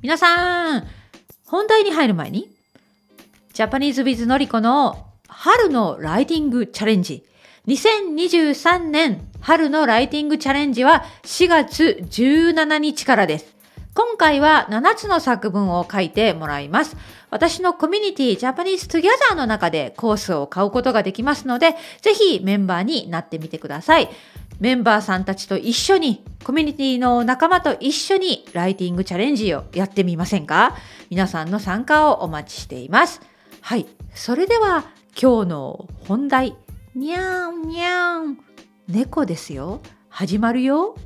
皆さん、本題に入る前に、 Japanese with Noriko の春のライティングチャレンジ。2023年春のライティングチャレンジは4月17日からです。今回は7つの作文を書いてもらいます。私のコミュニティ Japanese Together の中でコースを買うことができますので、ぜひメンバーになってみてください。メンバーさんたちと一緒に、コミュニティの仲間と一緒にライティングチャレンジをやってみませんか？皆さんの参加をお待ちしています。はい。それでは今日の本題。にゃんにゃん。猫ですよ。始まるよ。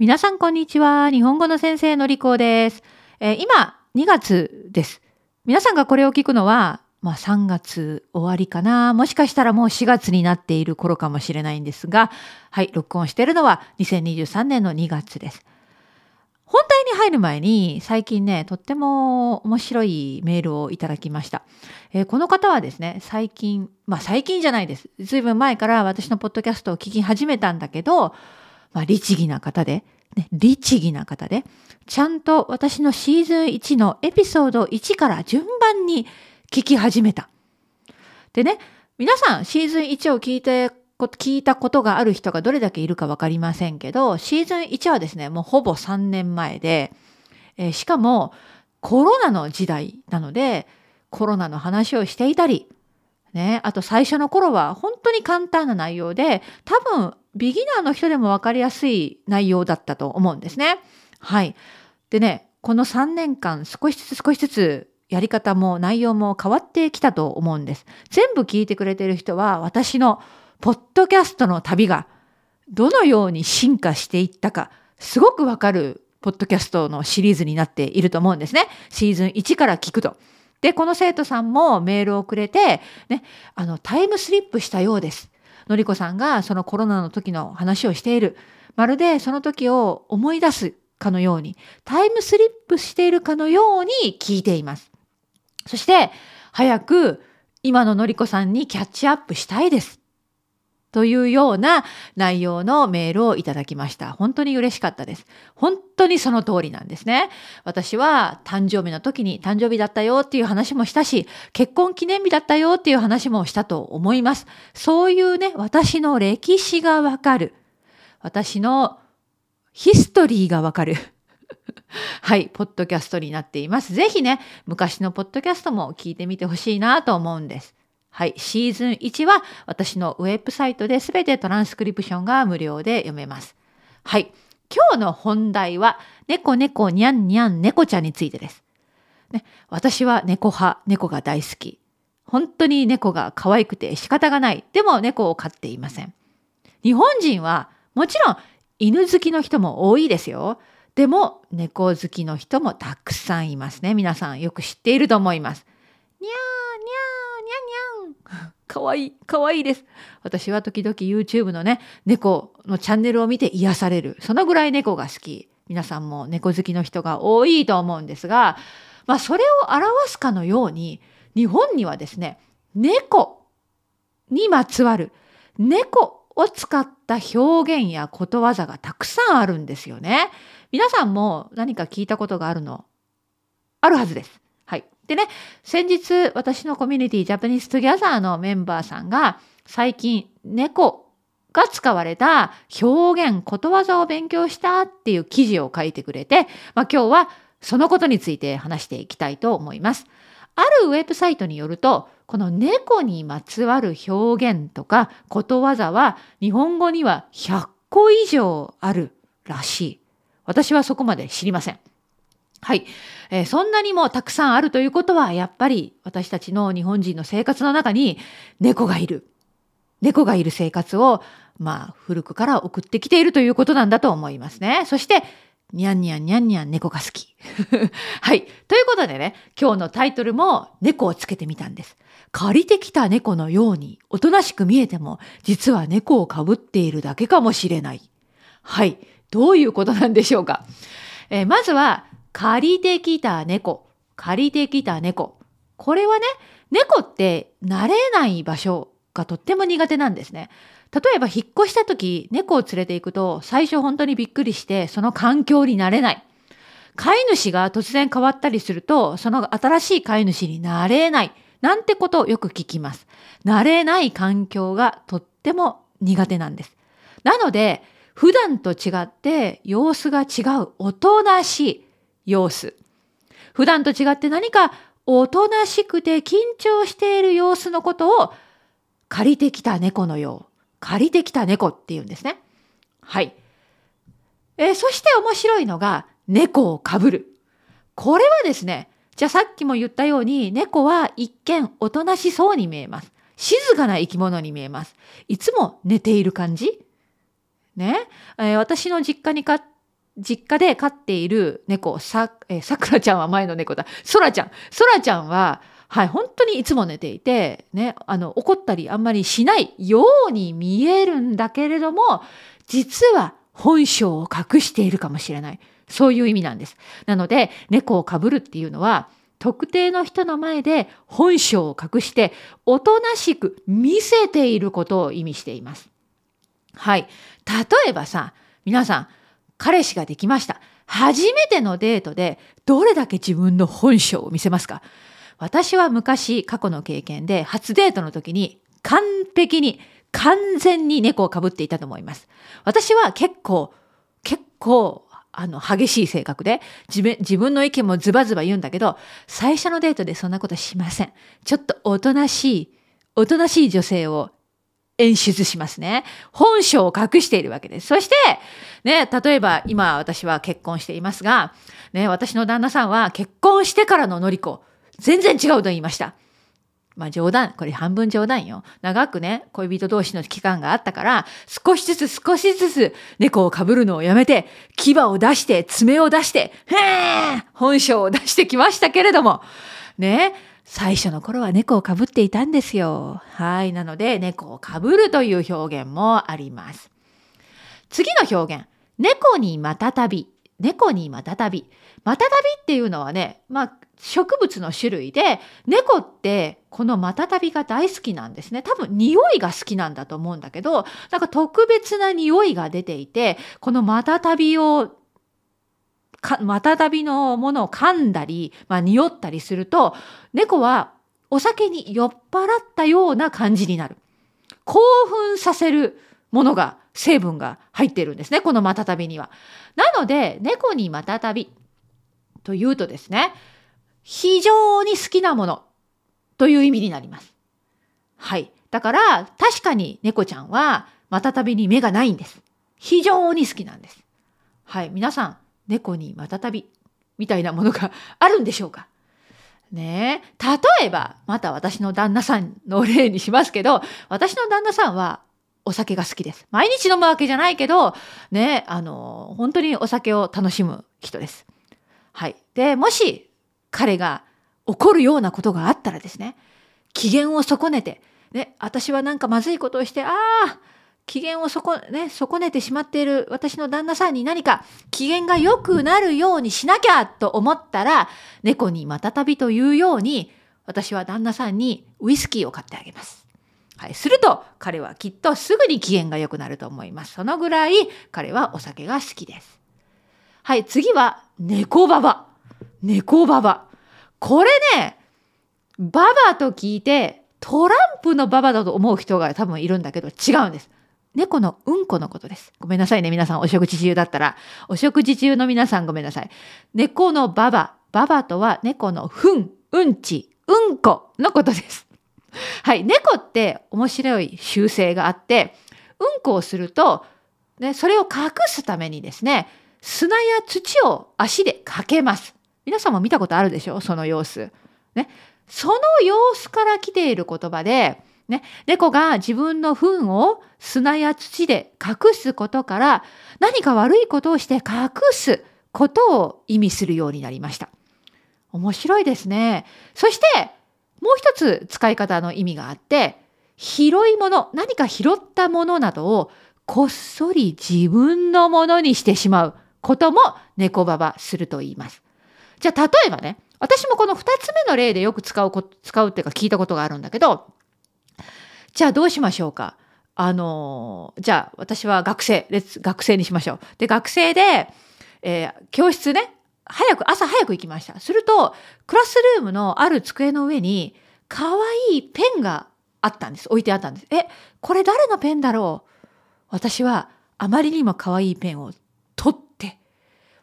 皆さんこんにちは。日本語の先生のりこです、えー、今2月です。皆さんがこれを聞くのは、まあ3月終わりかな。もしかしたらもう4月になっている頃かもしれないんですが、はい、録音しているのは2023年の2月です。本題に入る前に最近ね、とっても面白いメールをいただきました。えー、この方はですね、最近、まあ最近じゃないです。ずいぶん前から私のポッドキャストを聞き始めたんだけど、まあ、律儀な方で、ね、律儀な方で、ちゃんと私のシーズン1のエピソード1から順番に聞き始めた。でね、皆さんシーズン1を聞いて、聞いたことがある人がどれだけいるかわかりませんけど、シーズン1はですね、もうほぼ3年前で、えー、しかもコロナの時代なので、コロナの話をしていたり、ね、あと最初の頃は本当に簡単な内容で、多分ビギナーの人でも分かりやすい内容だったと思うんですね。はい。でね、この3年間少しずつ少しずつやり方も内容も変わってきたと思うんです。全部聞いてくれてる人は私のポッドキャストの旅がどのように進化していったかすごくわかるポッドキャストのシリーズになっていると思うんですね。シーズン1から聞くと。で、この生徒さんもメールをくれて、ね、あの、タイムスリップしたようです。のりこさんがそのコロナの時の話をしている。まるでその時を思い出すかのように、タイムスリップしているかのように聞いています。そして、早く今ののりこさんにキャッチアップしたいです。というような内容のメールをいただきました。本当に嬉しかったです。本当にその通りなんですね。私は誕生日の時に誕生日だったよっていう話もしたし、結婚記念日だったよっていう話もしたと思います。そういうね、私の歴史がわかる。私のヒストリーがわかる。はい、ポッドキャストになっています。ぜひね、昔のポッドキャストも聞いてみてほしいなと思うんです。はい、シーズン1は私のウェブサイトで全てトランスクリプションが無料で読めます。はい、今日の本題は猫猫にゃんにゃん猫ちゃんについてです。ね、私は猫派、猫が大好き。本当に猫が可愛くて仕方がない。でも猫を飼っていません。日本人はもちろん犬好きの人も多いですよ。でも猫好きの人もたくさんいますね。皆さんよく知っていると思います。にゃーにゃーにゃんにゃん。かわいい、かわいいです。私は時々 YouTube のね、猫のチャンネルを見て癒される。そのぐらい猫が好き。皆さんも猫好きの人が多いと思うんですが、まあそれを表すかのように、日本にはですね、猫にまつわる猫を使った表現やことわざがたくさんあるんですよね。皆さんも何か聞いたことがあるの？あるはずです。でね、先日私のコミュニティジャパニーズトギャザーのメンバーさんが最近猫が使われた表現、ことわざを勉強したっていう記事を書いてくれて、まあ、今日はそのことについて話していきたいと思います。あるウェブサイトによると、この猫にまつわる表現とかことわざは日本語には100個以上あるらしい。私はそこまで知りません。はい、えー、そんなにもたくさんあるということはやっぱり私たちの日本人の生活の中に猫がいる猫がいる生活をまあ古くから送ってきているということなんだと思いますね。そしてにゃんにゃんにゃんにゃん猫が好き。はい。ということでね、今日のタイトルも猫をつけてみたんです。借りてきた猫のようにおとなしく見えても、実は猫をかぶっているだけかもしれない。はい。どういうことなんでしょうか。えー、まずは、借りてきた猫、借りてきた猫。これはね、猫って慣れない場所がとっても苦手なんですね。例えば引っ越した時、猫を連れて行くと最初本当にびっくりしてその環境になれない。飼い主が突然変わったりすると、その新しい飼い主になれない。なんてことをよく聞きます。慣れない環境がとっても苦手なんです。なので、普段と違って様子が違う、おとなしい様子。普段と違って何かおとなしくて緊張している様子のことを借りてきた猫のよう。借りてきた猫って言うんですね。はい。えー、そして面白いのが猫をかぶる。これはですね、じゃあさっきも言ったように猫は一見おとなしそうに見えます。静かな生き物に見えます。いつも寝ている感じ？ね、えー、私の実家にか実家で飼っている猫、さ、え、さくらちゃんは前の猫だ。そらちゃん。そらちゃんは、はい、本当にいつも寝ていて、ね、あの、怒ったりあんまりしないように見えるんだけれども、実は本性を隠しているかもしれない。そういう意味なんです。なので、猫をかぶるっていうのは、特定の人の前で本性を隠して、おとなしく見せていることを意味しています。はい。例えばさ、皆さん、彼氏ができました。初めてのデートで、どれだけ自分の本性を見せますか？私は昔、過去の経験で、初デートの時に、完璧に、完全に猫をかぶっていたと思います。私は結構、結構、あの、激しい性格で、自分、自分の意見もズバズバ言うんだけど、最初のデートでそんなことしません。ちょっとおとなしい、おとなしい女性を演出しますね。本性を隠しているわけです。そして、ね、例えば今私は結婚していますが、ね、私の旦那さんは結婚してからののりこ、全然違うと言いました。まあ冗談、これ半分冗談よ。長くね、恋人同士の期間があったから、少しずつ少しずつ猫をかぶるのをやめて、牙を出して、爪を出して、へー本性を出してきましたけれども、ね、最初の頃は猫をかぶっていたんですよ。はい。なので、猫をかぶるという表現もあります。次の表現。猫にまたたび。猫にまたたび。またたびっていうのはね、まあ、植物の種類で、猫ってこのまたたびが大好きなんですね。多分匂いが好きなんだと思うんだけど、なんか特別な匂いが出ていて、このまたたびをかまたたびのものを噛んだり、まあ、匂ったりすると、猫はお酒に酔っ払ったような感じになる。興奮させるものが、成分が入ってるんですね。このまたたびには。なので、猫にまたたびというとですね、非常に好きなものという意味になります。はい。だから、確かに猫ちゃんは、またたびに目がないんです。非常に好きなんです。はい。皆さん、猫にまたたび、みたいなものがあるんでしょうかねえ。例えば、また私の旦那さんの例にしますけど、私の旦那さんはお酒が好きです。毎日飲むわけじゃないけど、ね、あの、本当にお酒を楽しむ人です。はい。で、もし彼が怒るようなことがあったらですね、機嫌を損ねて、ね、私はなんかまずいことをして、ああ、機嫌を損,、ね、損ねてしまっている私の旦那さんに何か機嫌が良くなるようにしなきゃと思ったら、猫にまたたびというように、私は旦那さんにウイスキーを買ってあげます。はい。すると、彼はきっとすぐに機嫌が良くなると思います。そのぐらい彼はお酒が好きです。はい。次は、猫ババ。猫ババ。これね、ババと聞いて、トランプのババだと思う人が多分いるんだけど、違うんです。猫のうんこのことです。ごめんなさいね、皆さんお食事中だったら。お食事中の皆さんごめんなさい。猫のババ。ババとは猫の糞、うんち、うんこのことです。はい。猫って面白い習性があって、うんこをすると、ね、それを隠すためにですね、砂や土を足でかけます。皆さんも見たことあるでしょ？その様子。ね。その様子から来ている言葉で、ね、猫が自分の糞を砂や土で隠すことから何か悪いことをして隠すことを意味するようになりました。面白いですね。そしてもう一つ使い方の意味があって拾い物何か拾ったものなどをこっそり自分のものにしてしまうことも猫ババすると言います。じゃあ例えばね、私もこの2つ目の例でよく使う、使うっていうか聞いたことがあるんだけど、じゃあどうしましょうか？あの、じゃあ私は学生、学生にしましょう。で、学生で、えー、教室ね、早く、朝早く行きました。すると、クラスルームのある机の上に、可愛いペンがあったんです。置いてあったんです。え、これ誰のペンだろう？私は、あまりにも可愛いペンを取って、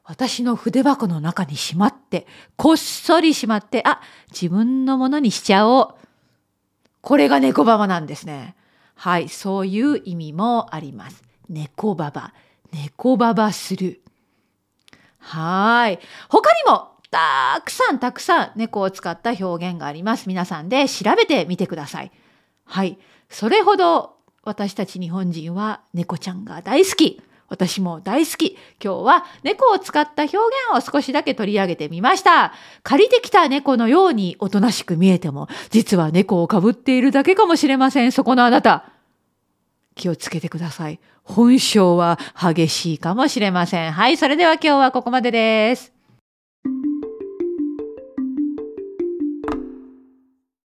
私の筆箱の中にしまって、こっそりしまって、あ、自分のものにしちゃおう。これが猫ババなんですね。はい、そういう意味もあります。猫ババ、猫ババする。はい。他にもたくさんたくさん猫を使った表現があります。皆さんで調べてみてください。はい。それほど私たち日本人は猫ちゃんが大好き。私も大好き。今日は猫を使った表現を少しだけ取り上げてみました。借りてきた猫のようにおとなしく見えても、実は猫をかぶっているだけかもしれません。そこのあなた。気をつけてください。本性は激しいかもしれません。はい、それでは今日はここまでです。